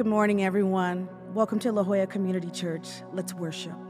Good morning, everyone. Welcome to La Jolla Community Church. Let's worship.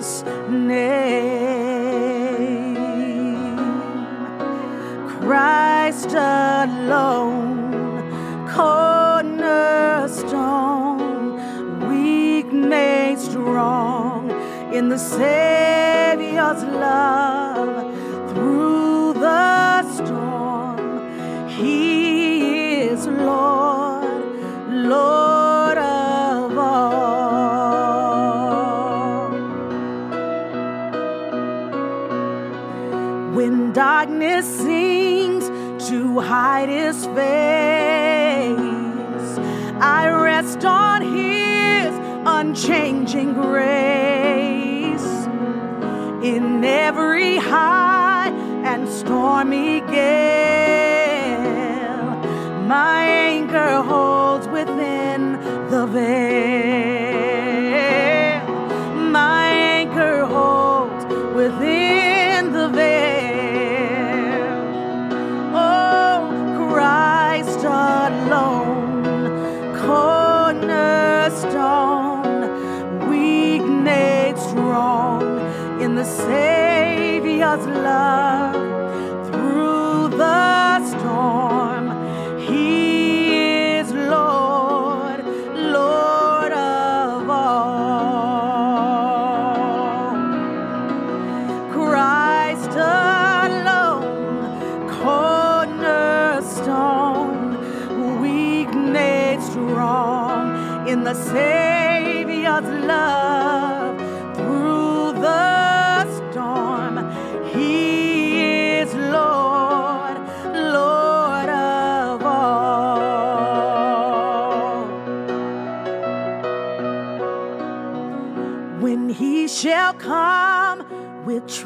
Name. Christ alone, cornerstone, weak made strong in the Savior's love his face, I rest on his unchanging grace. In every high and stormy gale, my anchor holds within the veil.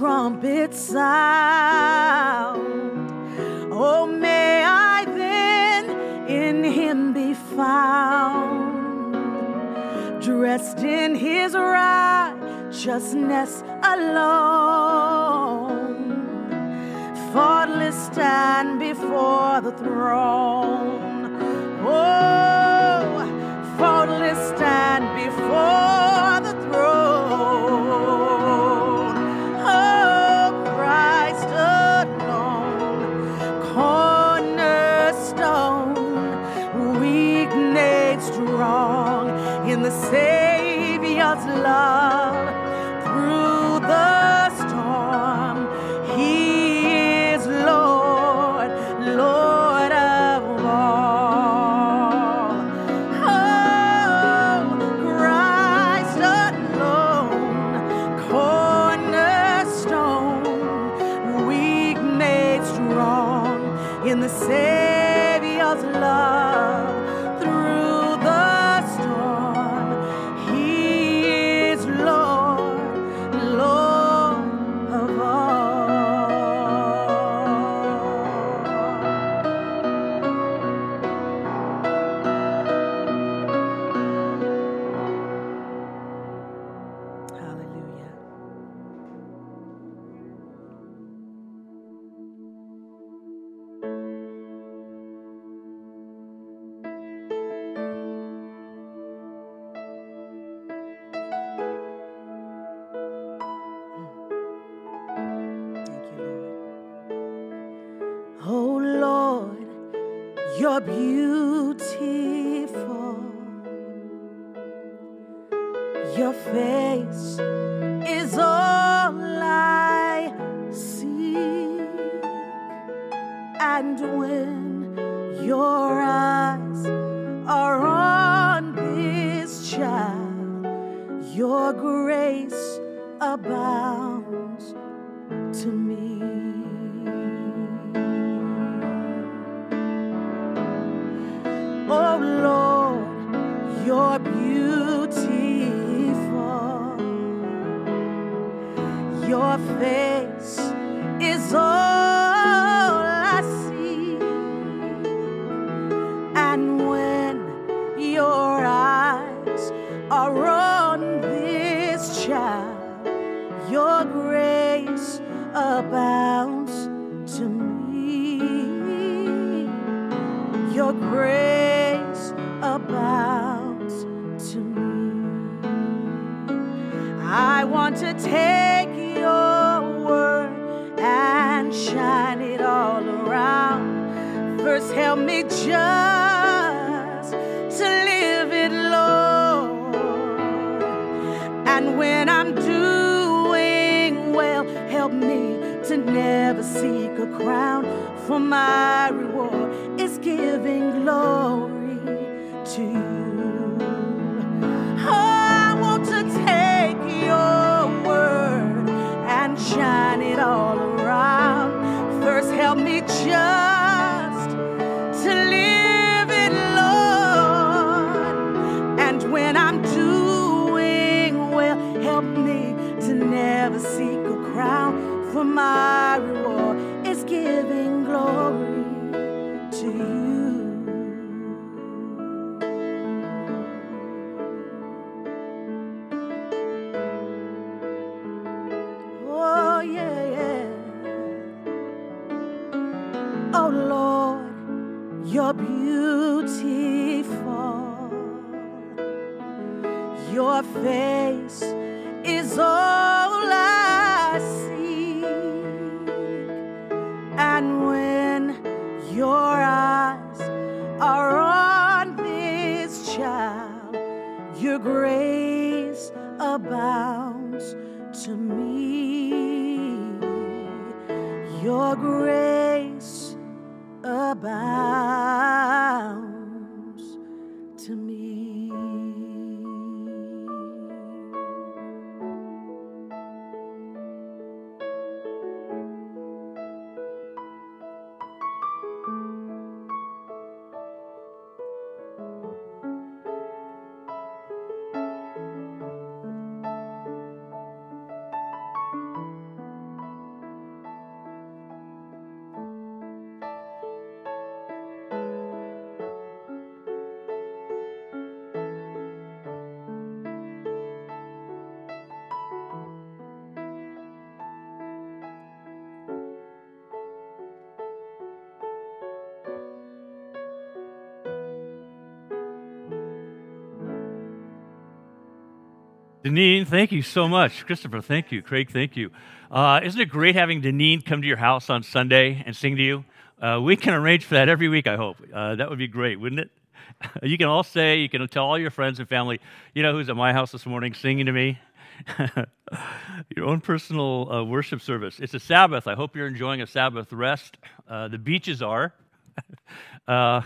Trumpet sound. Oh, may I then in him be found, dressed in his righteousness alone, faultless stand before the throne. You're Your grace abounds to me. I want to take your word and shine it all around. First, help me just to live it, Lord. And when I'm doing well, help me to never seek a crown, for my reward giving glory to you. Oh, I want to take your word and shine it all around. First, help me just your grace abounds to me. Your grace abounds Deneen, thank you so much. Christopher, thank you. Craig, thank you. Uh, isn't it great having Deneen come to your house on Sunday and sing to you? Uh, we can arrange for that every week, I hope. Uh, that would be great, wouldn't it? you can all say, you can tell all your friends and family, you know who's at my house this morning singing to me? your own personal uh, worship service. It's a Sabbath. I hope you're enjoying a Sabbath rest. Uh, the beaches are. Uh,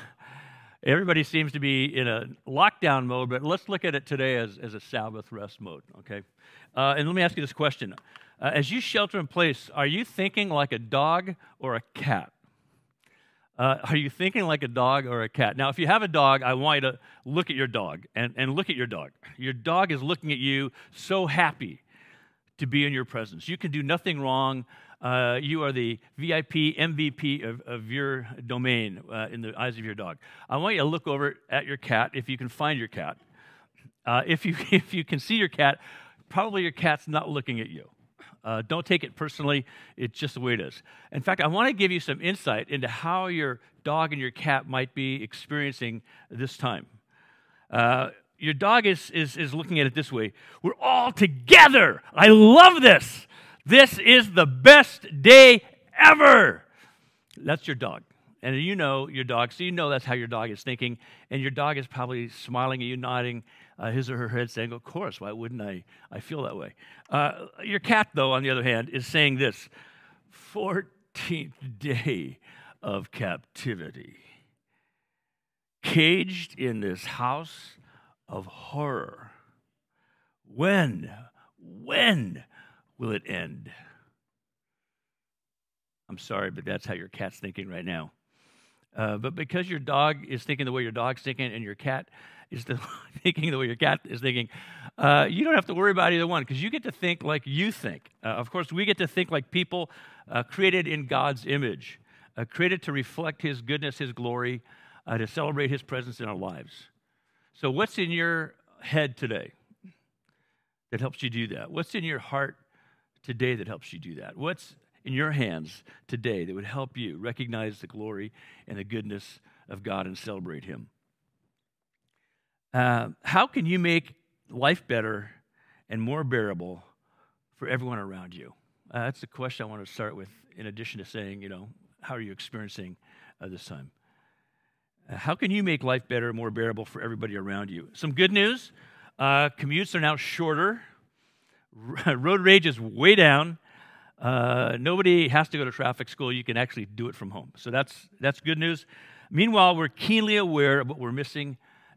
everybody seems to be in a lockdown mode, but let's look at it today as, as a Sabbath rest mode, okay? Uh, and let me ask you this question. Uh, as you shelter in place, are you thinking like a dog or a cat? Uh, are you thinking like a dog or a cat? Now, if you have a dog, I want you to look at your dog and, and look at your dog. Your dog is looking at you so happy to be in your presence. You can do nothing wrong. Uh, you are the VIP, MVP of, of your domain uh, in the eyes of your dog. I want you to look over at your cat if you can find your cat. Uh, if, you, if you can see your cat, probably your cat's not looking at you. Uh, don't take it personally, it's just the way it is. In fact, I want to give you some insight into how your dog and your cat might be experiencing this time. Uh, your dog is, is, is looking at it this way We're all together. I love this. This is the best day ever. That's your dog. And you know your dog, so you know that's how your dog is thinking. And your dog is probably smiling at you, nodding uh, his or her head, saying, Of course, why wouldn't I? I feel that way. Uh, your cat, though, on the other hand, is saying this 14th day of captivity, caged in this house of horror. When, when will it end? I'm sorry, but that's how your cat's thinking right now. Uh, but because your dog is thinking the way your dog's thinking, and your cat is the, thinking the way your cat is thinking, uh, you don't have to worry about either one because you get to think like you think. Uh, of course, we get to think like people uh, created in God's image, uh, created to reflect His goodness, His glory, uh, to celebrate His presence in our lives. So, what's in your head today that helps you do that? What's in your heart today that helps you do that? What's in your hands today that would help you recognize the glory and the goodness of God and celebrate Him? Uh, how can you make life better and more bearable for everyone around you? Uh, that's the question I want to start with, in addition to saying, you know, how are you experiencing uh, this time? Uh, how can you make life better and more bearable for everybody around you? Some good news uh, commutes are now shorter, road rage is way down. Uh, nobody has to go to traffic school. You can actually do it from home. So that's, that's good news. Meanwhile, we're keenly aware of what we're missing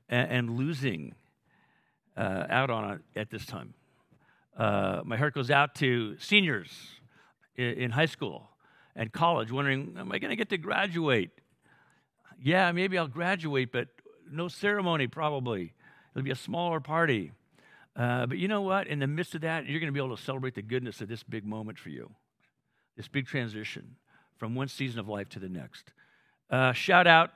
and, and losing uh, out on at this time. Uh, my heart goes out to seniors in, in high school and college wondering, am I going to get to graduate? Yeah, maybe I'll graduate, but no ceremony probably. It'll be a smaller party. Uh, but you know what? In the midst of that, you're going to be able to celebrate the goodness of this big moment for you, this big transition from one season of life to the next. Uh, shout out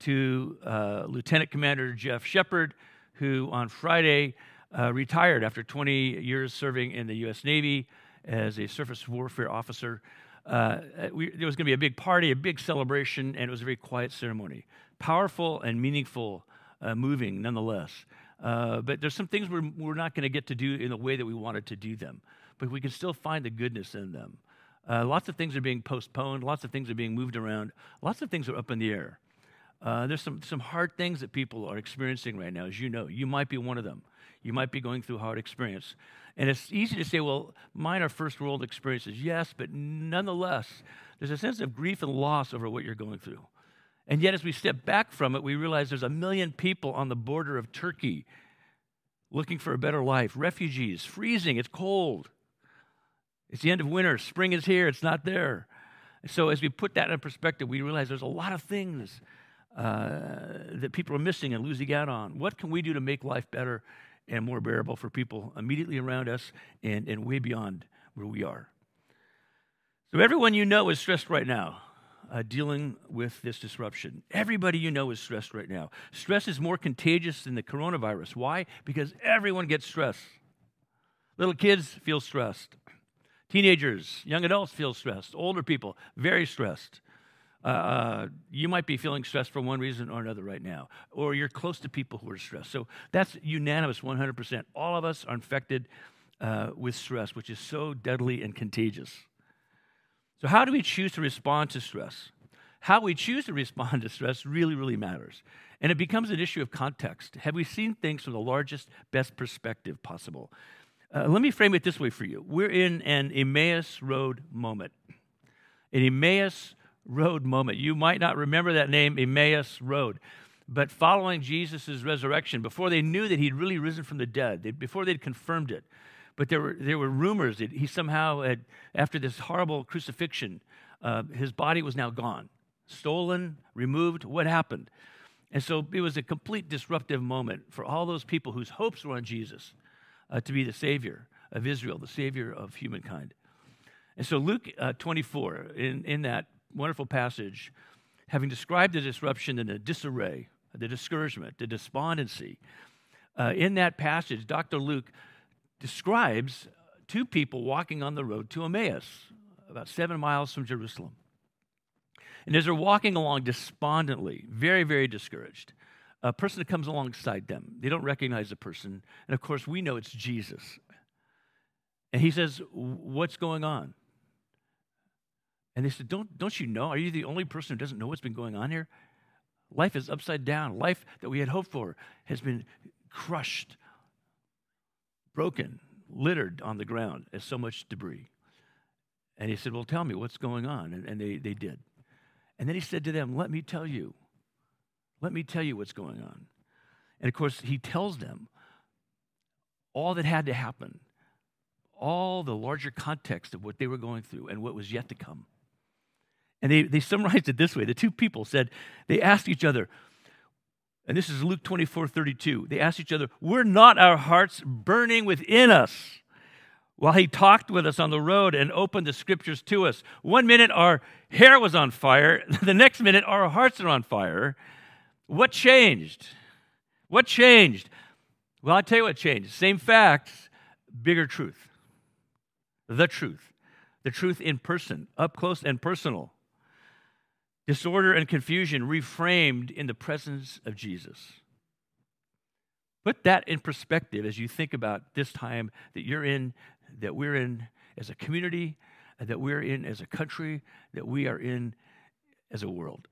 to uh, Lieutenant Commander Jeff Shepard, who on Friday uh, retired after 20 years serving in the U.S. Navy as a surface warfare officer. Uh, we, there was going to be a big party, a big celebration, and it was a very quiet ceremony. Powerful and meaningful, moving nonetheless. Uh, but there's some things we're, we're not going to get to do in the way that we wanted to do them, but we can still find the goodness in them. Uh, lots of things are being postponed, lots of things are being moved around, lots of things are up in the air. Uh, there's some, some hard things that people are experiencing right now, as you know. You might be one of them. You might be going through a hard experience. And it's easy to say, well, mine are first world experiences. Yes, but nonetheless, there's a sense of grief and loss over what you're going through. And yet, as we step back from it, we realize there's a million people on the border of Turkey looking for a better life, refugees, freezing, it's cold. It's the end of winter, spring is here, it's not there. So, as we put that in perspective, we realize there's a lot of things uh, that people are missing and losing out on. What can we do to make life better and more bearable for people immediately around us and, and way beyond where we are? So, everyone you know is stressed right now uh, dealing with this disruption. Everybody you know is stressed right now. Stress is more contagious than the coronavirus. Why? Because everyone gets stressed. Little kids feel stressed. Teenagers, young adults feel stressed. Older people, very stressed. Uh, uh, you might be feeling stressed for one reason or another right now, or you're close to people who are stressed. So that's unanimous 100%. All of us are infected uh, with stress, which is so deadly and contagious. So, how do we choose to respond to stress? How we choose to respond to stress really, really matters. And it becomes an issue of context. Have we seen things from the largest, best perspective possible? Uh, let me frame it this way for you. We're in an Emmaus Road moment. An Emmaus Road moment. You might not remember that name, Emmaus Road. But following Jesus' resurrection, before they knew that he'd really risen from the dead, they, before they'd confirmed it, but there were, there were rumors that he somehow had, after this horrible crucifixion, uh, his body was now gone, stolen, removed. What happened? And so it was a complete disruptive moment for all those people whose hopes were on Jesus uh, to be the Savior of Israel, the Savior of humankind. And so Luke uh, 24, in, in that wonderful passage, having described the disruption and the disarray, the discouragement, the despondency, uh, in that passage, Dr. Luke describes two people walking on the road to Emmaus, about seven miles from Jerusalem. And as they're walking along despondently, very, very discouraged, a person comes alongside them. They don't recognize the person. And of course, we know it's Jesus. And he says, What's going on? And they said, don't, don't you know? Are you the only person who doesn't know what's been going on here? Life is upside down. Life that we had hoped for has been crushed, broken, littered on the ground as so much debris. And he said, Well, tell me what's going on. And, and they, they did. And then he said to them, Let me tell you. Let me tell you what's going on. And of course, he tells them all that had to happen, all the larger context of what they were going through and what was yet to come. And they, they summarized it this way the two people said, they asked each other, and this is Luke 24 32. They asked each other, Were not our hearts burning within us while he talked with us on the road and opened the scriptures to us? One minute our hair was on fire, the next minute our hearts are on fire. What changed? What changed? Well, I'll tell you what changed. Same facts, bigger truth. The truth. The truth in person, up close and personal. Disorder and confusion reframed in the presence of Jesus. Put that in perspective as you think about this time that you're in, that we're in as a community, that we're in as a country, that we are in as a world.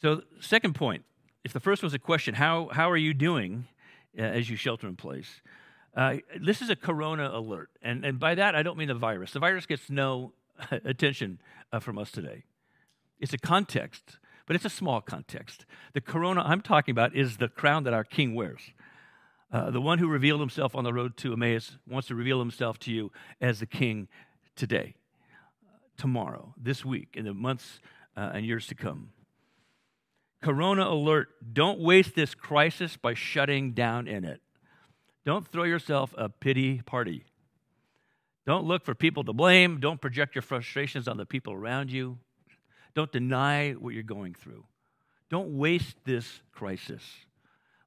So, second point if the first was a question, how, how are you doing uh, as you shelter in place? Uh, this is a corona alert. And, and by that, I don't mean the virus. The virus gets no attention uh, from us today. It's a context, but it's a small context. The corona I'm talking about is the crown that our king wears. Uh, the one who revealed himself on the road to Emmaus wants to reveal himself to you as the king today, tomorrow, this week, in the months uh, and years to come. Corona alert. Don't waste this crisis by shutting down in it. Don't throw yourself a pity party. Don't look for people to blame. Don't project your frustrations on the people around you. Don't deny what you're going through. Don't waste this crisis.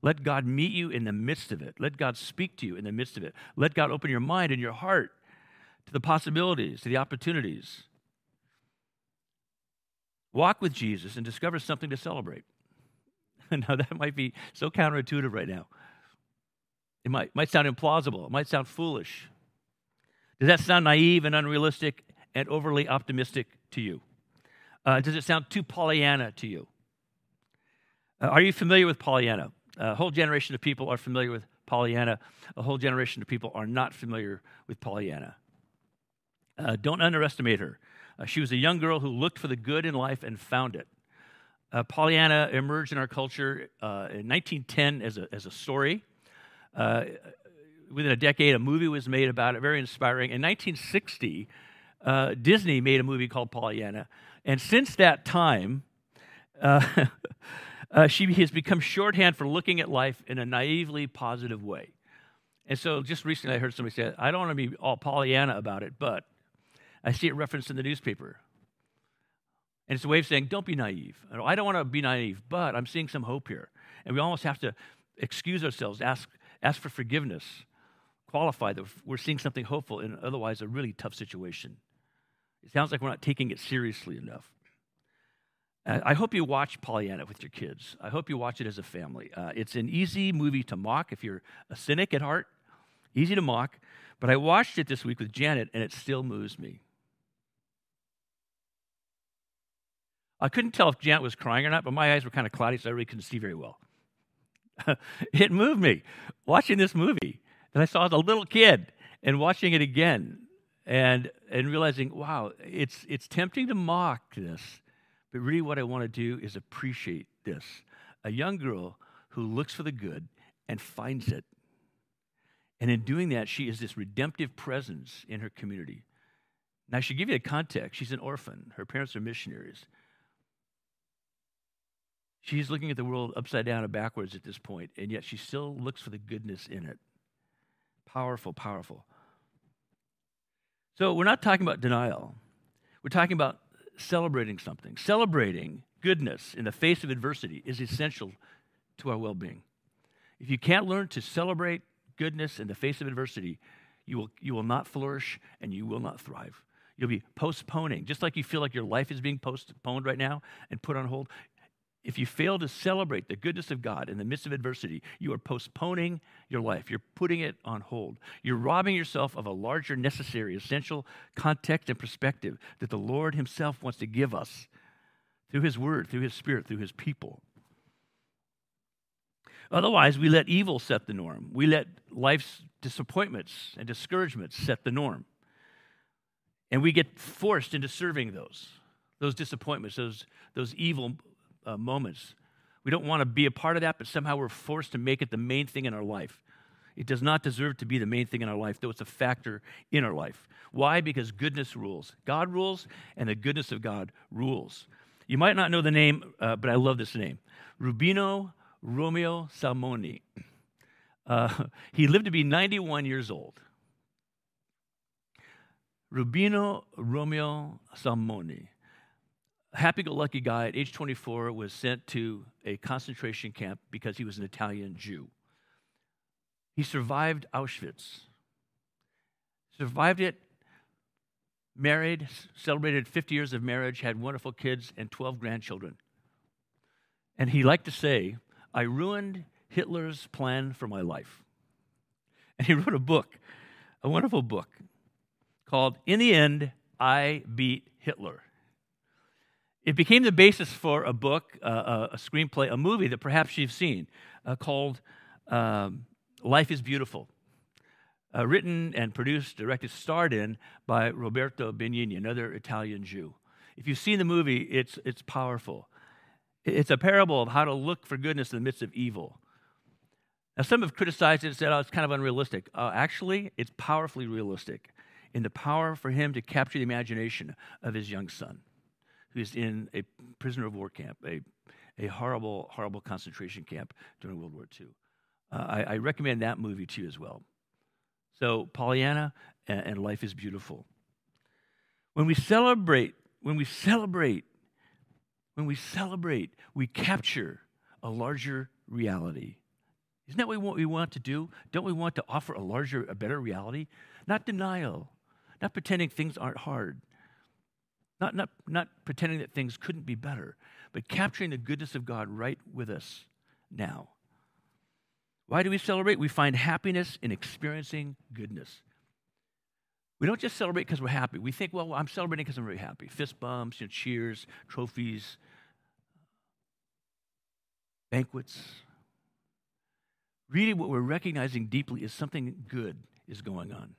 Let God meet you in the midst of it. Let God speak to you in the midst of it. Let God open your mind and your heart to the possibilities, to the opportunities. Walk with Jesus and discover something to celebrate. now, that might be so counterintuitive right now. It might, might sound implausible, it might sound foolish. Does that sound naive and unrealistic and overly optimistic to you? Uh, does it sound too Pollyanna to you? Uh, are you familiar with Pollyanna? A whole generation of people are familiar with Pollyanna. A whole generation of people are not familiar with Pollyanna. Uh, don't underestimate her. Uh, she was a young girl who looked for the good in life and found it. Uh, Pollyanna emerged in our culture uh, in 1910 as a, as a story. Uh, within a decade, a movie was made about it, very inspiring. In 1960, uh, Disney made a movie called Pollyanna. And since that time, uh, she has become shorthand for looking at life in a naively positive way. And so just recently, I heard somebody say, I don't want to be all Pollyanna about it, but I see it referenced in the newspaper. And it's a way of saying, don't be naive. I don't want to be naive, but I'm seeing some hope here. And we almost have to excuse ourselves, ask, ask for forgiveness, qualify that we're seeing something hopeful in otherwise a really tough situation. It sounds like we're not taking it seriously enough. I hope you watch Pollyanna with your kids. I hope you watch it as a family. Uh, it's an easy movie to mock if you're a cynic at heart, easy to mock. But I watched it this week with Janet, and it still moves me. I couldn't tell if Janet was crying or not, but my eyes were kind of cloudy, so I really couldn't see very well. it moved me watching this movie that I saw as a little kid and watching it again and, and realizing, wow, it's, it's tempting to mock this, but really what I want to do is appreciate this. A young girl who looks for the good and finds it. And in doing that, she is this redemptive presence in her community. Now, I should give you a context. She's an orphan, her parents are missionaries. She's looking at the world upside down and backwards at this point, and yet she still looks for the goodness in it. Powerful, powerful. So we're not talking about denial. We're talking about celebrating something. Celebrating goodness in the face of adversity is essential to our well being. If you can't learn to celebrate goodness in the face of adversity, you will, you will not flourish and you will not thrive. You'll be postponing, just like you feel like your life is being postponed right now and put on hold if you fail to celebrate the goodness of God in the midst of adversity, you are postponing your life. You're putting it on hold. You're robbing yourself of a larger, necessary, essential context and perspective that the Lord Himself wants to give us through His Word, through His Spirit, through His people. Otherwise, we let evil set the norm. We let life's disappointments and discouragements set the norm. And we get forced into serving those, those disappointments, those, those evil uh, moments. We don't want to be a part of that, but somehow we're forced to make it the main thing in our life. It does not deserve to be the main thing in our life, though it's a factor in our life. Why? Because goodness rules. God rules, and the goodness of God rules. You might not know the name, uh, but I love this name Rubino Romeo Salmoni. Uh, he lived to be 91 years old. Rubino Romeo Salmoni happy go lucky guy at age 24 was sent to a concentration camp because he was an Italian Jew. He survived Auschwitz, survived it, married, celebrated 50 years of marriage, had wonderful kids, and 12 grandchildren. And he liked to say, I ruined Hitler's plan for my life. And he wrote a book, a wonderful book called In the End, I Beat Hitler. It became the basis for a book, uh, a screenplay, a movie that perhaps you've seen uh, called um, Life is Beautiful. Uh, written and produced, directed, starred in by Roberto Benigni, another Italian Jew. If you've seen the movie, it's, it's powerful. It's a parable of how to look for goodness in the midst of evil. Now, some have criticized it and said, oh, it's kind of unrealistic. Uh, actually, it's powerfully realistic in the power for him to capture the imagination of his young son who's in a prisoner of war camp, a, a horrible, horrible concentration camp during World War II. Uh, I, I, recommend that movie to you as well. So, Pollyanna and, and Life is Beautiful. When we celebrate, when we celebrate, when we celebrate, we capture a larger reality. Isn't that what we want to do? Don't we want to offer a larger, a better reality? Not denial, not pretending things aren't hard, not, not, not pretending that things couldn't be better, but capturing the goodness of God right with us now. Why do we celebrate? We find happiness in experiencing goodness. We don't just celebrate because we're happy. We think, well, I'm celebrating because I'm very happy. Fist bumps, you know, cheers, trophies, banquets. Really, what we're recognizing deeply is something good is going on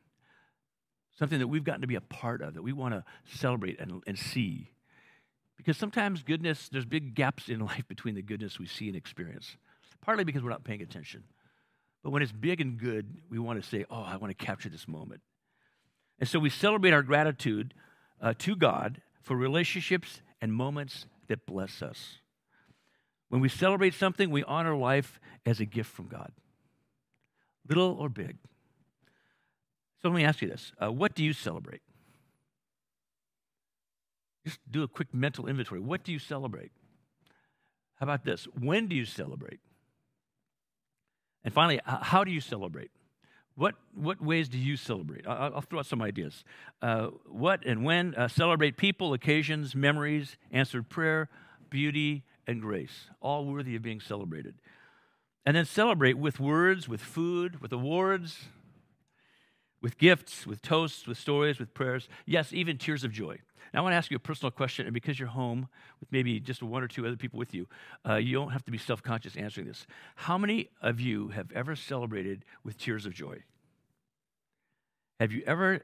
something that we've gotten to be a part of, that we want to celebrate and, and see. Because sometimes goodness, there's big gaps in life between the goodness we see and experience, partly because we're not paying attention. But when it's big and good, we want to say, oh, I want to capture this moment. And so we celebrate our gratitude uh, to God for relationships and moments that bless us. When we celebrate something, we honor life as a gift from God, little or big. So let me ask you this uh, what do you celebrate? Just do a quick mental inventory. What do you celebrate? How about this? When do you celebrate? And finally, how do you celebrate? What, what ways do you celebrate? I'll, I'll throw out some ideas. Uh, what and when uh, celebrate people, occasions, memories, answered prayer, beauty, and grace, all worthy of being celebrated. And then celebrate with words, with food, with awards, with gifts, with toasts, with stories, with prayers, yes, even tears of joy. Now, I want to ask you a personal question, and because you're home with maybe just one or two other people with you, uh, you don't have to be self conscious answering this. How many of you have ever celebrated with tears of joy? Have you ever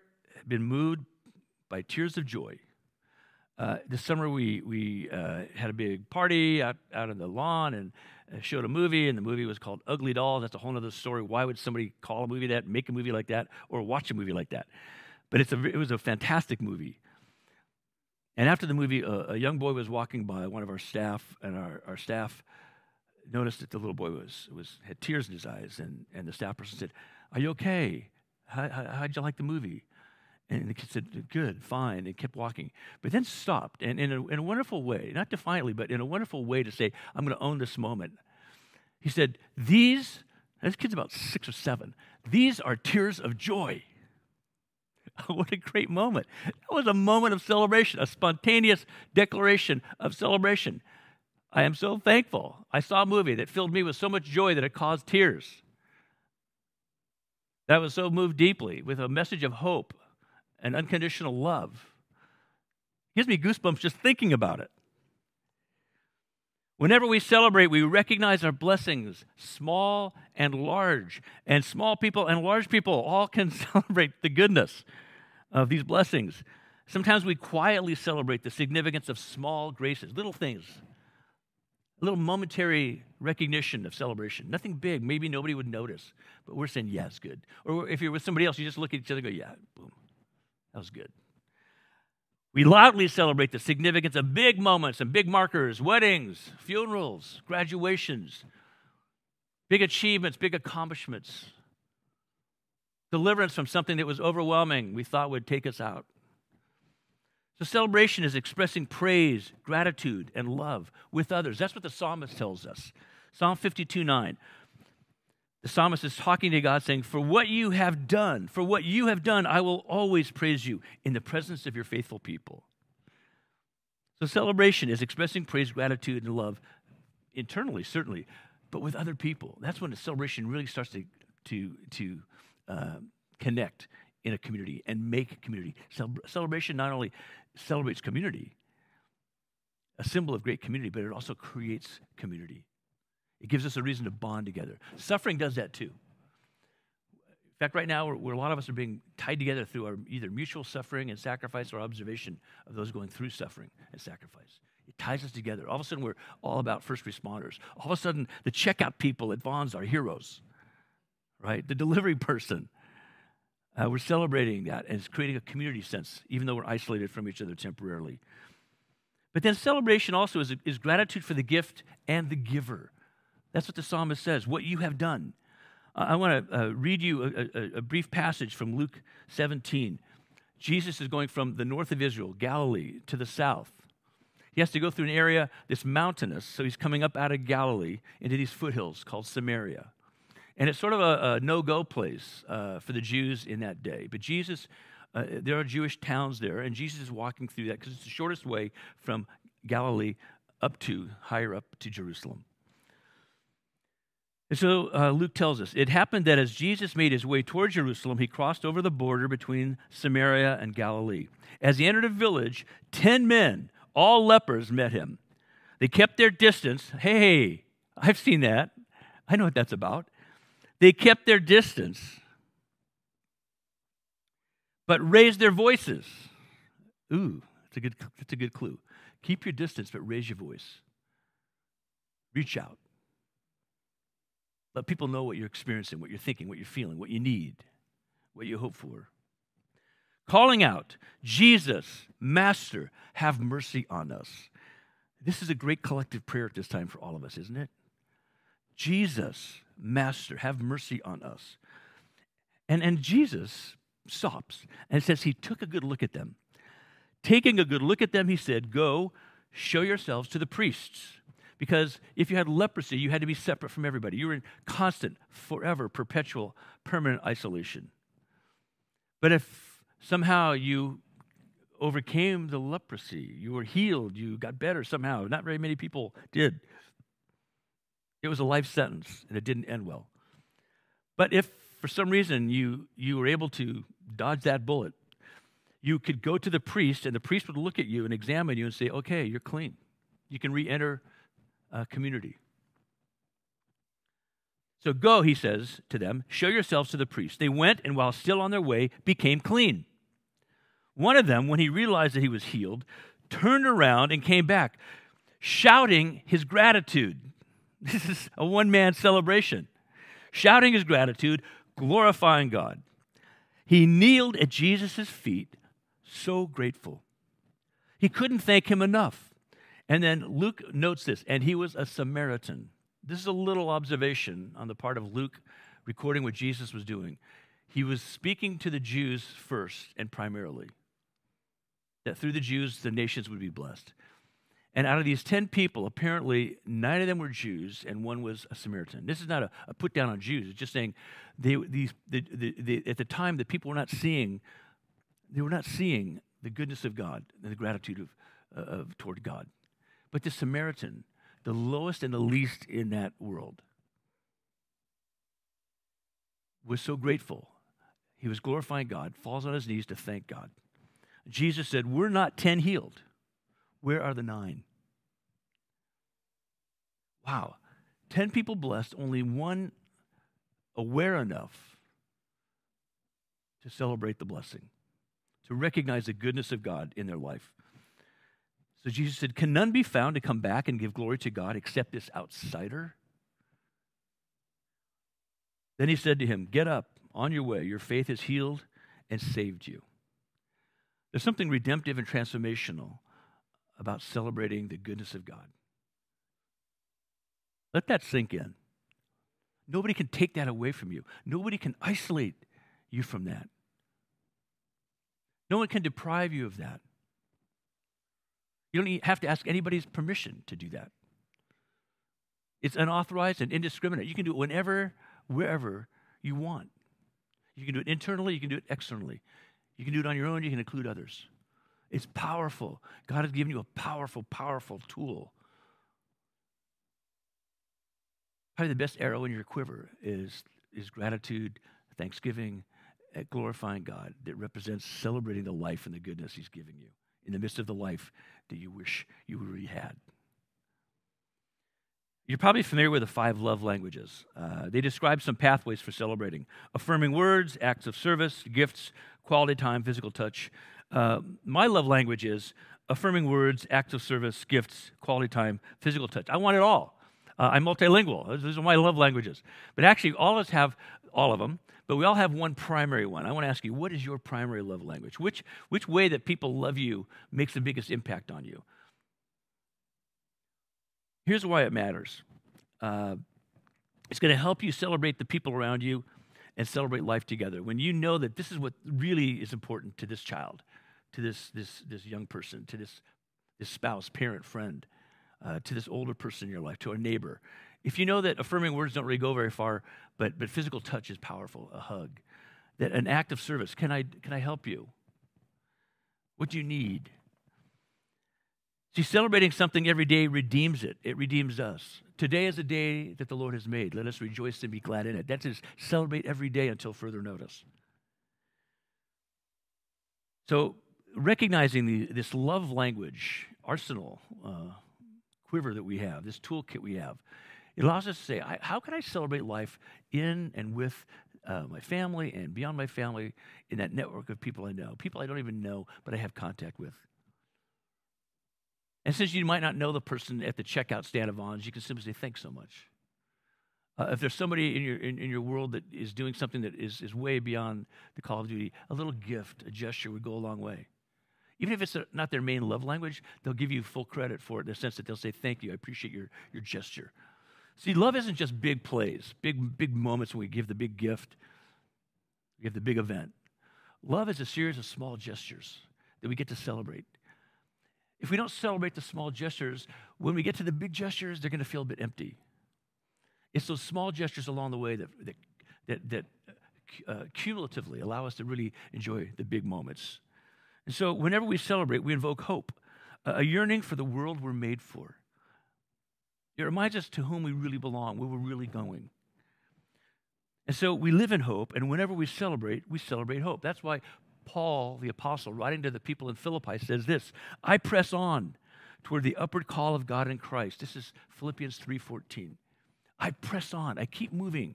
been moved by tears of joy? Uh, this summer, we, we uh, had a big party out, out on the lawn, and showed a movie, and the movie was called Ugly Dolls. That's a whole other story. Why would somebody call a movie that, make a movie like that, or watch a movie like that? But it's a, it was a fantastic movie. And after the movie, a, a young boy was walking by, one of our staff, and our, our staff noticed that the little boy was, was had tears in his eyes, and, and the staff person said, Are you okay? How, how, how'd you like the movie? And the kid said, Good, fine, and kept walking. But then stopped, and in a, in a wonderful way, not defiantly, but in a wonderful way to say, I'm going to own this moment. He said, These, this kid's about six or seven, these are tears of joy. what a great moment. That was a moment of celebration, a spontaneous declaration of celebration. I am so thankful. I saw a movie that filled me with so much joy that it caused tears. That was so moved deeply with a message of hope and unconditional love. It gives me goosebumps just thinking about it. Whenever we celebrate, we recognize our blessings, small and large. And small people and large people all can celebrate the goodness of these blessings. Sometimes we quietly celebrate the significance of small graces, little things, a little momentary recognition of celebration. Nothing big. Maybe nobody would notice, but we're saying, yeah, it's good. Or if you're with somebody else, you just look at each other and go, yeah, boom, that was good. We loudly celebrate the significance of big moments and big markers, weddings, funerals, graduations, big achievements, big accomplishments, deliverance from something that was overwhelming we thought would take us out. So, celebration is expressing praise, gratitude, and love with others. That's what the psalmist tells us. Psalm 52 9. The psalmist is talking to God, saying, For what you have done, for what you have done, I will always praise you in the presence of your faithful people. So, celebration is expressing praise, gratitude, and love internally, certainly, but with other people. That's when the celebration really starts to, to, to uh, connect in a community and make a community. celebration not only celebrates community, a symbol of great community, but it also creates community. It gives us a reason to bond together. Suffering does that too. In fact, right now, where a lot of us are being tied together through our either mutual suffering and sacrifice or observation of those going through suffering and sacrifice. It ties us together. All of a sudden, we're all about first responders. All of a sudden, the checkout people at Vons are heroes, right? The delivery person. Uh, we're celebrating that, and it's creating a community sense, even though we're isolated from each other temporarily. But then celebration also is, is gratitude for the gift and the giver. That's what the psalmist says, what you have done. I want to uh, read you a, a, a brief passage from Luke 17. Jesus is going from the north of Israel, Galilee, to the south. He has to go through an area that's mountainous, so he's coming up out of Galilee into these foothills called Samaria. And it's sort of a, a no go place uh, for the Jews in that day. But Jesus, uh, there are Jewish towns there, and Jesus is walking through that because it's the shortest way from Galilee up to, higher up to Jerusalem. And so uh, Luke tells us it happened that as Jesus made his way toward Jerusalem, he crossed over the border between Samaria and Galilee. As he entered a village, 10 men, all lepers, met him. They kept their distance. Hey, I've seen that. I know what that's about. They kept their distance, but raised their voices. Ooh, that's a good, that's a good clue. Keep your distance, but raise your voice. Reach out. Let people know what you're experiencing, what you're thinking, what you're feeling, what you need, what you hope for. Calling out, Jesus, Master, have mercy on us. This is a great collective prayer at this time for all of us, isn't it? Jesus, Master, have mercy on us. And, and Jesus stops and says he took a good look at them. Taking a good look at them, he said, Go, show yourselves to the priests. Because if you had leprosy, you had to be separate from everybody. You were in constant, forever, perpetual, permanent isolation. But if somehow you overcame the leprosy, you were healed, you got better somehow, not very many people did. It was a life sentence and it didn't end well. But if for some reason you, you were able to dodge that bullet, you could go to the priest and the priest would look at you and examine you and say, okay, you're clean. You can re enter uh, community. So go, he says to them, show yourselves to the priest. They went and while still on their way, became clean. One of them, when he realized that he was healed, turned around and came back, shouting his gratitude. This is a one man celebration. Shouting his gratitude, glorifying God. He kneeled at Jesus' feet, so grateful. He couldn't thank him enough. And then Luke notes this, and he was a Samaritan. This is a little observation on the part of Luke recording what Jesus was doing. He was speaking to the Jews first and primarily, that through the Jews the nations would be blessed. And out of these 10 people, apparently nine of them were Jews and one was a Samaritan. This is not a, a put down on Jews. It's just saying they, these, the, the, the, at the time, the people were not seeing, they were not seeing the goodness of God and the gratitude of, uh, of toward God. But the Samaritan the lowest and the least in that world, was so grateful. He was glorifying God, falls on his knees to thank God. Jesus said, We're not 10 healed. Where are the nine? Wow. 10 people blessed, only one aware enough to celebrate the blessing, to recognize the goodness of God in their life. So Jesus said, Can none be found to come back and give glory to God except this outsider? Then he said to him, Get up, on your way. Your faith has healed and saved you. There's something redemptive and transformational about celebrating the goodness of God. Let that sink in. Nobody can take that away from you. Nobody can isolate you from that. No one can deprive you of that. You don't have to ask anybody's permission to do that. It's unauthorized and indiscriminate. You can do it whenever, wherever you want. You can do it internally, you can do it externally. You can do it on your own, you can include others. It's powerful. God has given you a powerful, powerful tool. Probably the best arrow in your quiver is, is gratitude, thanksgiving, eh, glorifying God that represents celebrating the life and the goodness He's giving you in the midst of the life that you wish you really had. You're probably familiar with the five love languages. Uh, they describe some pathways for celebrating affirming words, acts of service, gifts, quality time, physical touch. Uh, my love language is affirming words, acts of service, gifts, quality time, physical touch. I want it all. Uh, I'm multilingual. Those are my love languages. But actually, all of us have all of them, but we all have one primary one. I want to ask you, what is your primary love language? Which, which way that people love you makes the biggest impact on you? Here's why it matters uh, it's going to help you celebrate the people around you and celebrate life together. When you know that this is what really is important to this child, to this, this, this young person, to this, this spouse, parent, friend, uh, to this older person in your life, to a neighbor. If you know that affirming words don't really go very far, but, but physical touch is powerful, a hug, that an act of service, can I, can I help you? What do you need? See, celebrating something every day redeems it. It redeems us. Today is a day that the Lord has made. Let us rejoice and be glad in it. That is celebrate every day until further notice. So, recognizing the, this love language arsenal, uh, quiver that we have, this toolkit we have, it allows us to say, how can I celebrate life in and with uh, my family and beyond my family in that network of people I know, people I don't even know, but I have contact with? And since you might not know the person at the checkout stand of Vons, you can simply say, thanks so much. Uh, if there's somebody in your, in, in, your world that is doing something that is, is way beyond the call of duty, a little gift, a gesture would go a long way. Even if it's not their main love language, they'll give you full credit for it in the sense that they'll say, Thank you, I appreciate your, your gesture. See, love isn't just big plays, big, big moments when we give the big gift, we give the big event. Love is a series of small gestures that we get to celebrate. If we don't celebrate the small gestures, when we get to the big gestures, they're going to feel a bit empty. It's those small gestures along the way that, that, that, that uh, cumulatively allow us to really enjoy the big moments. And so, whenever we celebrate, we invoke hope, a yearning for the world we're made for. It reminds us to whom we really belong, where we're really going. And so we live in hope, and whenever we celebrate, we celebrate hope. That's why Paul, the apostle, writing to the people in Philippi, says this I press on toward the upward call of God in Christ. This is Philippians 3:14. I press on. I keep moving.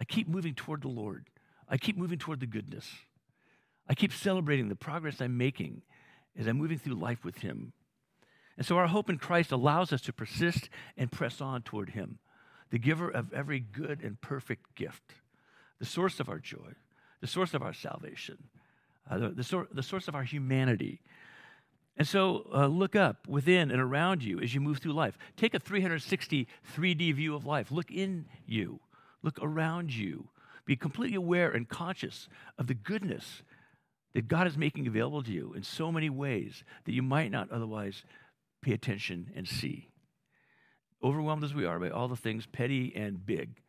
I keep moving toward the Lord. I keep moving toward the goodness. I keep celebrating the progress I'm making as I'm moving through life with Him. And so our hope in Christ allows us to persist and press on toward Him, the giver of every good and perfect gift, the source of our joy, the source of our salvation, uh, the, the, sor- the, source of our humanity. And so uh, look up within and around you as you move through life. Take a 360 3D view of life. Look in you, look around you. Be completely aware and conscious of the goodness that God is making available to you in so many ways that you might not otherwise pay attention and see. Overwhelmed as we are by all the things petty and big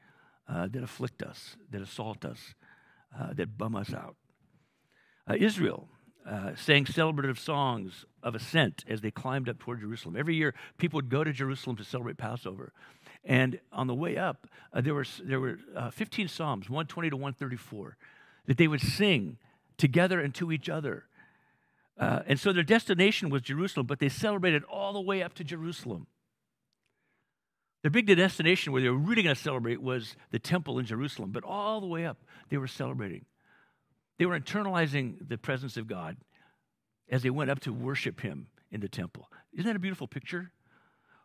uh, that afflict us, that assault us, uh, that bum us out. Uh, Israel, uh, sang celebrative songs of ascent as they climbed up toward Jerusalem. Every year, people would go to Jerusalem to celebrate Passover. And on the way up, uh, there, were, there were uh, 15 Psalms, 120 to 134, that they would sing together and to each other. Uh, and so their destination was Jerusalem, but they celebrated all the way up to Jerusalem. Their big destination where they were really going to celebrate was the temple in Jerusalem, but all the way up, they were celebrating. They were internalizing the presence of God as they went up to worship Him in the temple. Isn't that a beautiful picture?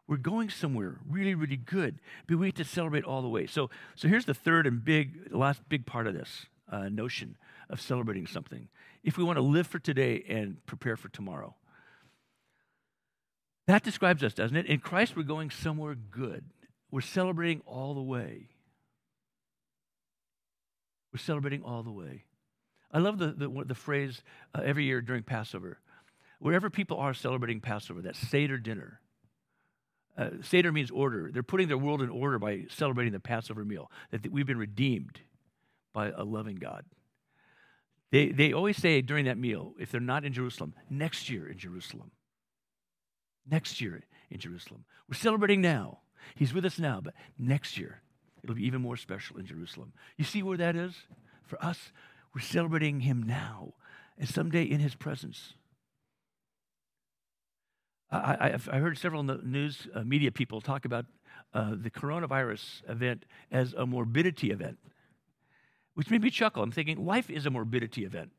We're going somewhere really, really good, but we get to celebrate all the way. So, so here's the third and big, last big part of this uh, notion of celebrating something. If we want to live for today and prepare for tomorrow, that describes us, doesn't it? In Christ, we're going somewhere good. We're celebrating all the way. We're celebrating all the way. I love the, the, the phrase uh, every year during Passover. Wherever people are celebrating Passover, that Seder dinner. Uh, Seder means order. They're putting their world in order by celebrating the Passover meal, that we've been redeemed by a loving God. They, they always say during that meal, if they're not in Jerusalem, next year in Jerusalem. Next year in Jerusalem. We're celebrating now. He's with us now, but next year it'll be even more special in Jerusalem. You see where that is? For us, we're celebrating him now and someday in his presence. I, I've heard several news uh, media people talk about uh, the coronavirus event as a morbidity event, which made me chuckle. I'm thinking, life is a morbidity event.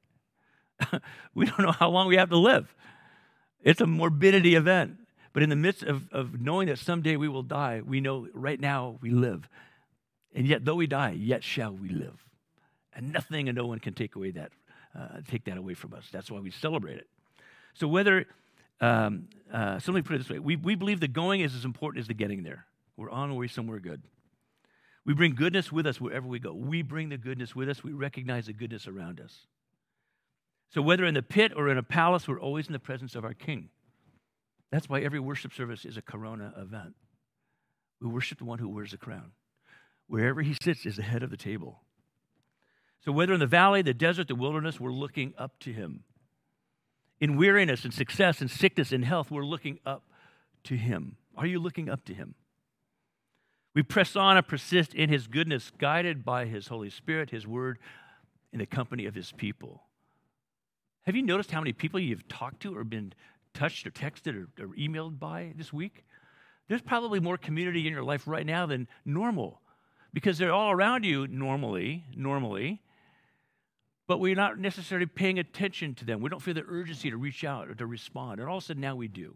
we don't know how long we have to live. It's a morbidity event. But in the midst of, of knowing that someday we will die, we know right now we live. And yet, though we die, yet shall we live. And nothing and no one can take away that, uh, take that away from us. That's why we celebrate it. So whether, um, uh, so let me put it this way: we, we believe the going is as important as the getting there. We're on our way somewhere good. We bring goodness with us wherever we go. We bring the goodness with us. We recognize the goodness around us. So whether in the pit or in a palace, we're always in the presence of our King. That's why every worship service is a corona event. We worship the one who wears the crown. Wherever he sits is the head of the table. So, whether in the valley, the desert, the wilderness, we're looking up to Him. In weariness and success and sickness and health, we're looking up to Him. Are you looking up to Him? We press on and persist in His goodness, guided by His Holy Spirit, His Word, in the company of His people. Have you noticed how many people you've talked to or been touched or texted or, or emailed by this week? There's probably more community in your life right now than normal because they're all around you normally, normally, but we're not necessarily paying attention to them. We don't feel the urgency to reach out or to respond. And all of a sudden now we do.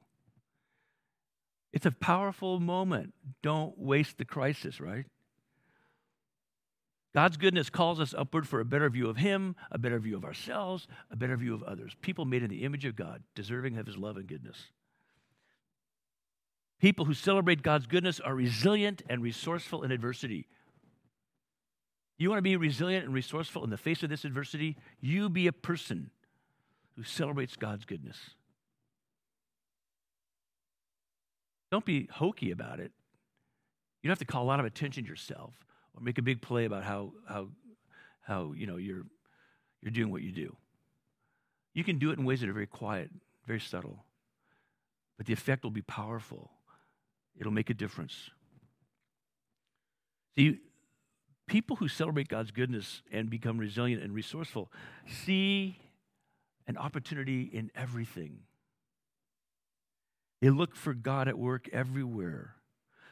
It's a powerful moment. Don't waste the crisis, right? God's goodness calls us upward for a better view of Him, a better view of ourselves, a better view of others. People made in the image of God, deserving of His love and goodness. People who celebrate God's goodness are resilient and resourceful in adversity. You want to be resilient and resourceful in the face of this adversity? You be a person who celebrates God's goodness. Don't be hokey about it. You don't have to call a lot of attention to yourself or make a big play about how, how, how you know, you're, you're doing what you do. You can do it in ways that are very quiet, very subtle, but the effect will be powerful. It'll make a difference. See, people who celebrate God's goodness and become resilient and resourceful see an opportunity in everything. They look for God at work everywhere.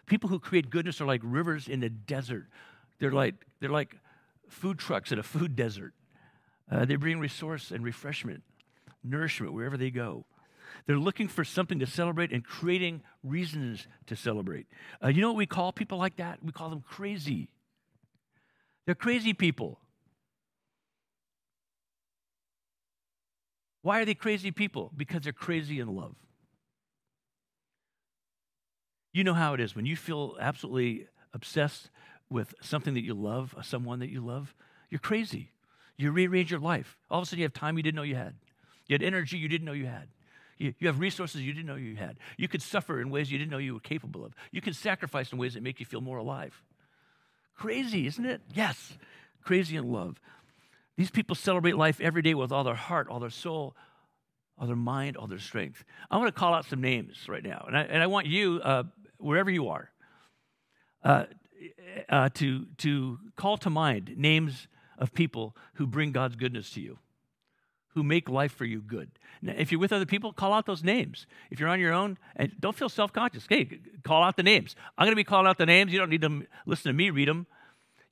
People who create goodness are like rivers in the desert. They're like, they're like food trucks in a food desert. Uh, they bring resource and refreshment, nourishment wherever they go. They're looking for something to celebrate and creating reasons to celebrate. Uh, you know what we call people like that? We call them crazy. They're crazy people. Why are they crazy people? Because they're crazy in love. You know how it is when you feel absolutely obsessed with something that you love, someone that you love, you're crazy. You rearrange your life. All of a sudden, you have time you didn't know you had. You had energy you didn't know you had. You, you have resources you didn't know you had. You could suffer in ways you didn't know you were capable of. You can sacrifice in ways that make you feel more alive. Crazy, isn't it? Yes, crazy in love. These people celebrate life every day with all their heart, all their soul, all their mind, all their strength. I want to call out some names right now, and I, and I want you, uh, wherever you are, uh, uh, to, to call to mind names of people who bring God's goodness to you, who make life for you good. Now, if you're with other people, call out those names. If you're on your own, and don't feel self conscious, hey, call out the names. I'm going to be calling out the names. You don't need to listen to me read them.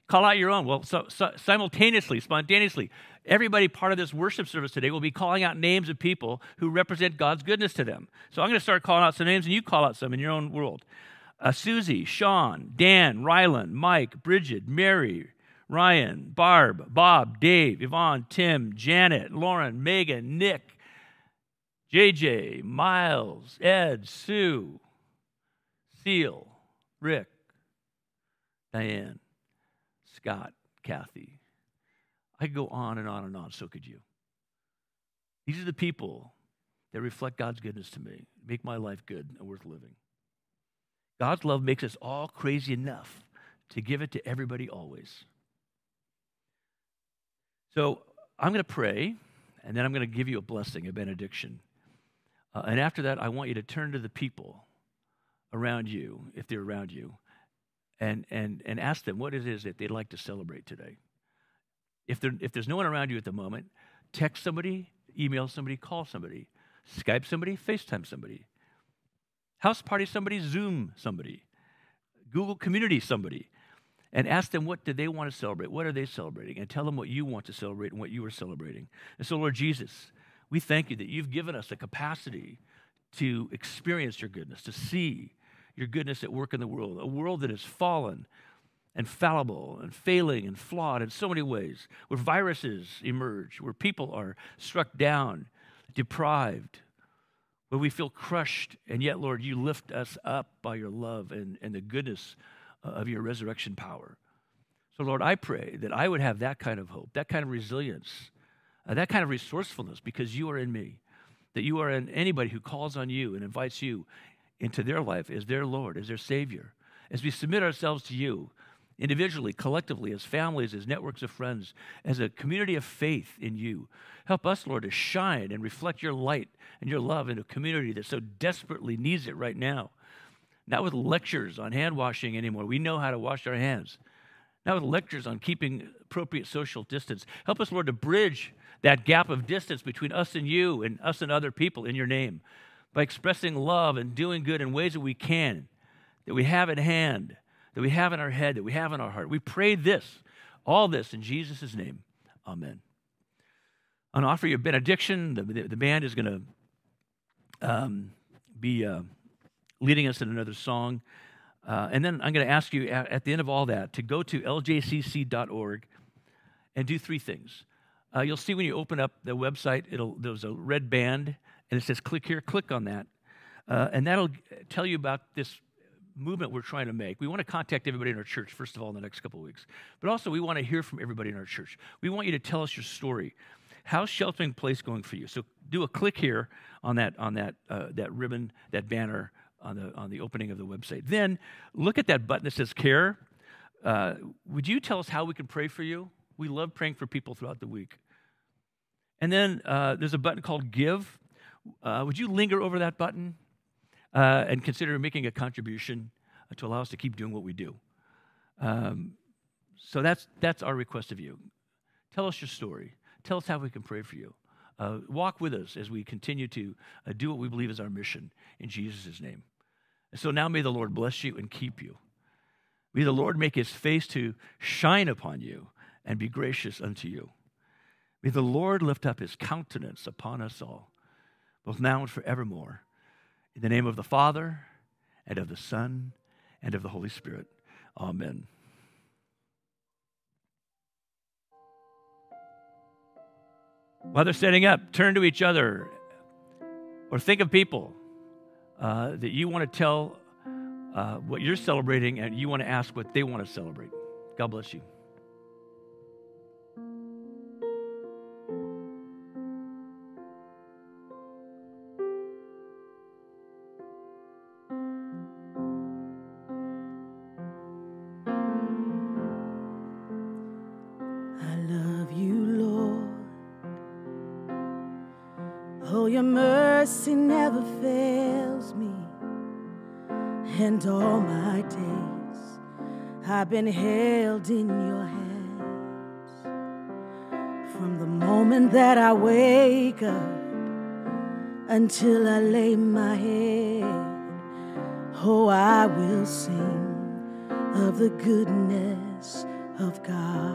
Call out your own. Well, so, so simultaneously, spontaneously, everybody part of this worship service today will be calling out names of people who represent God's goodness to them. So I'm going to start calling out some names, and you call out some in your own world. Uh, Susie, Sean, Dan, Rylan, Mike, Bridget, Mary, Ryan, Barb, Bob, Dave, Yvonne, Tim, Janet, Lauren, Megan, Nick, JJ, Miles, Ed, Sue, Seal, Rick, Diane. Scott, Kathy. I could go on and on and on, so could you. These are the people that reflect God's goodness to me, make my life good and worth living. God's love makes us all crazy enough to give it to everybody always. So I'm going to pray, and then I'm going to give you a blessing, a benediction. Uh, and after that, I want you to turn to the people around you, if they're around you, and, and, and ask them what it is that they'd like to celebrate today. If, there, if there's no one around you at the moment, text somebody, email somebody, call somebody, Skype somebody, FaceTime somebody, house party somebody, Zoom somebody, Google Community somebody, and ask them what do they want to celebrate? What are they celebrating? And tell them what you want to celebrate and what you are celebrating. And so, Lord Jesus, we thank you that you've given us the capacity to experience your goodness, to see your goodness at work in the world, a world that is fallen and fallible and failing and flawed in so many ways, where viruses emerge, where people are struck down, deprived, where we feel crushed, and yet, Lord, you lift us up by your love and, and the goodness uh, of your resurrection power. So, Lord, I pray that I would have that kind of hope, that kind of resilience, uh, that kind of resourcefulness because you are in me, that you are in anybody who calls on you and invites you into their life as their Lord, as their Savior. As we submit ourselves to you, individually, collectively, as families, as networks of friends, as a community of faith in you. Help us, Lord, to shine and reflect your light and your love in a community that so desperately needs it right now. Not with lectures on hand washing anymore. We know how to wash our hands. Not with lectures on keeping appropriate social distance. Help us, Lord, to bridge that gap of distance between us and you and us and other people in your name by expressing love and doing good in ways that we can, that we have at hand, that we have in our head, that we have in our heart. We pray this, all this in Jesus' name. Amen. To offer you a benediction. The, the, the band is going to um, be uh, leading us in another song. Uh, and then I'm going to ask you at, at, the end of all that to go to ljcc.org and do three things. Uh, you'll see when you open up the website, there's a red band and it says click here, click on that. Uh, and that'll tell you about this movement we're trying to make. We want to contact everybody in our church, first of all, in the next couple of weeks. But also, we want to hear from everybody in our church. We want you to tell us your story. How's sheltering place going for you? So do a click here on that on that uh, that ribbon, that banner on the on the opening of the website. Then look at that button that says care. Uh, would you tell us how we can pray for you? We love praying for people throughout the week. And then uh, there's a button called Give uh, would you linger over that button uh, and consider making a contribution to allow us to keep doing what we do? Um, so that's, that's our request of you. Tell us your story. Tell us how we can pray for you. Uh, walk with us as we continue to uh, do what we believe is our mission in Jesus' name. And so now may the Lord bless you and keep you. May the Lord make his face to shine upon you and be gracious unto you. May the Lord lift up his countenance upon us all both now and forevermore. In the name of the Father, and of the Son, and of the Holy Spirit. Amen. While they're setting up, turn to each other or think of people uh, that you want to tell uh, what you're celebrating and you want to ask what they want to celebrate. God bless you. Your mercy never fails me, and all my days I've been held in your hands. From the moment that I wake up until I lay my head, oh, I will sing of the goodness of God.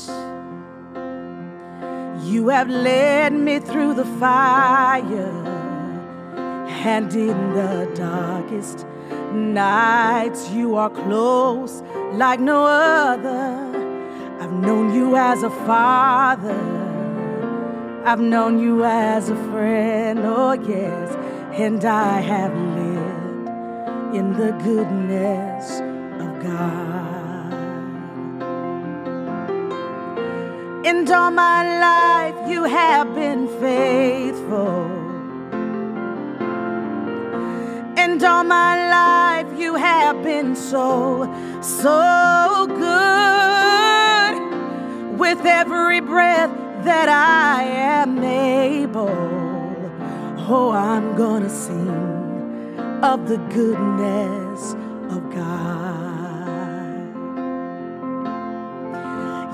You have led me through the fire and in the darkest nights you are close like no other. I've known you as a father. I've known you as a friend, oh yes, and I have lived in the goodness of God. And all my life you have been faithful. And all my life you have been so, so good. With every breath that I am able, oh, I'm gonna sing of the goodness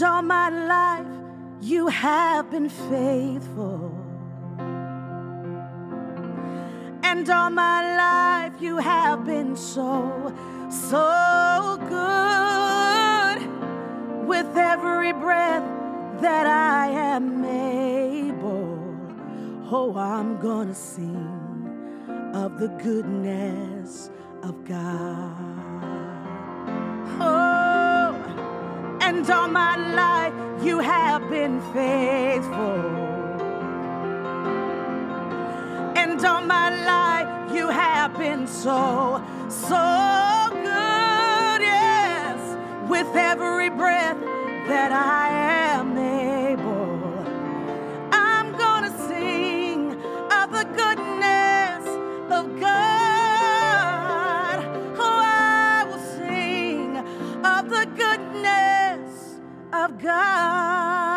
And all my life you have been faithful. And all my life you have been so, so good. With every breath that I am able, oh, I'm gonna sing of the goodness of God. Oh, and all my life you have been faithful. And all my life you have been so, so good, yes. With every breath that I am God.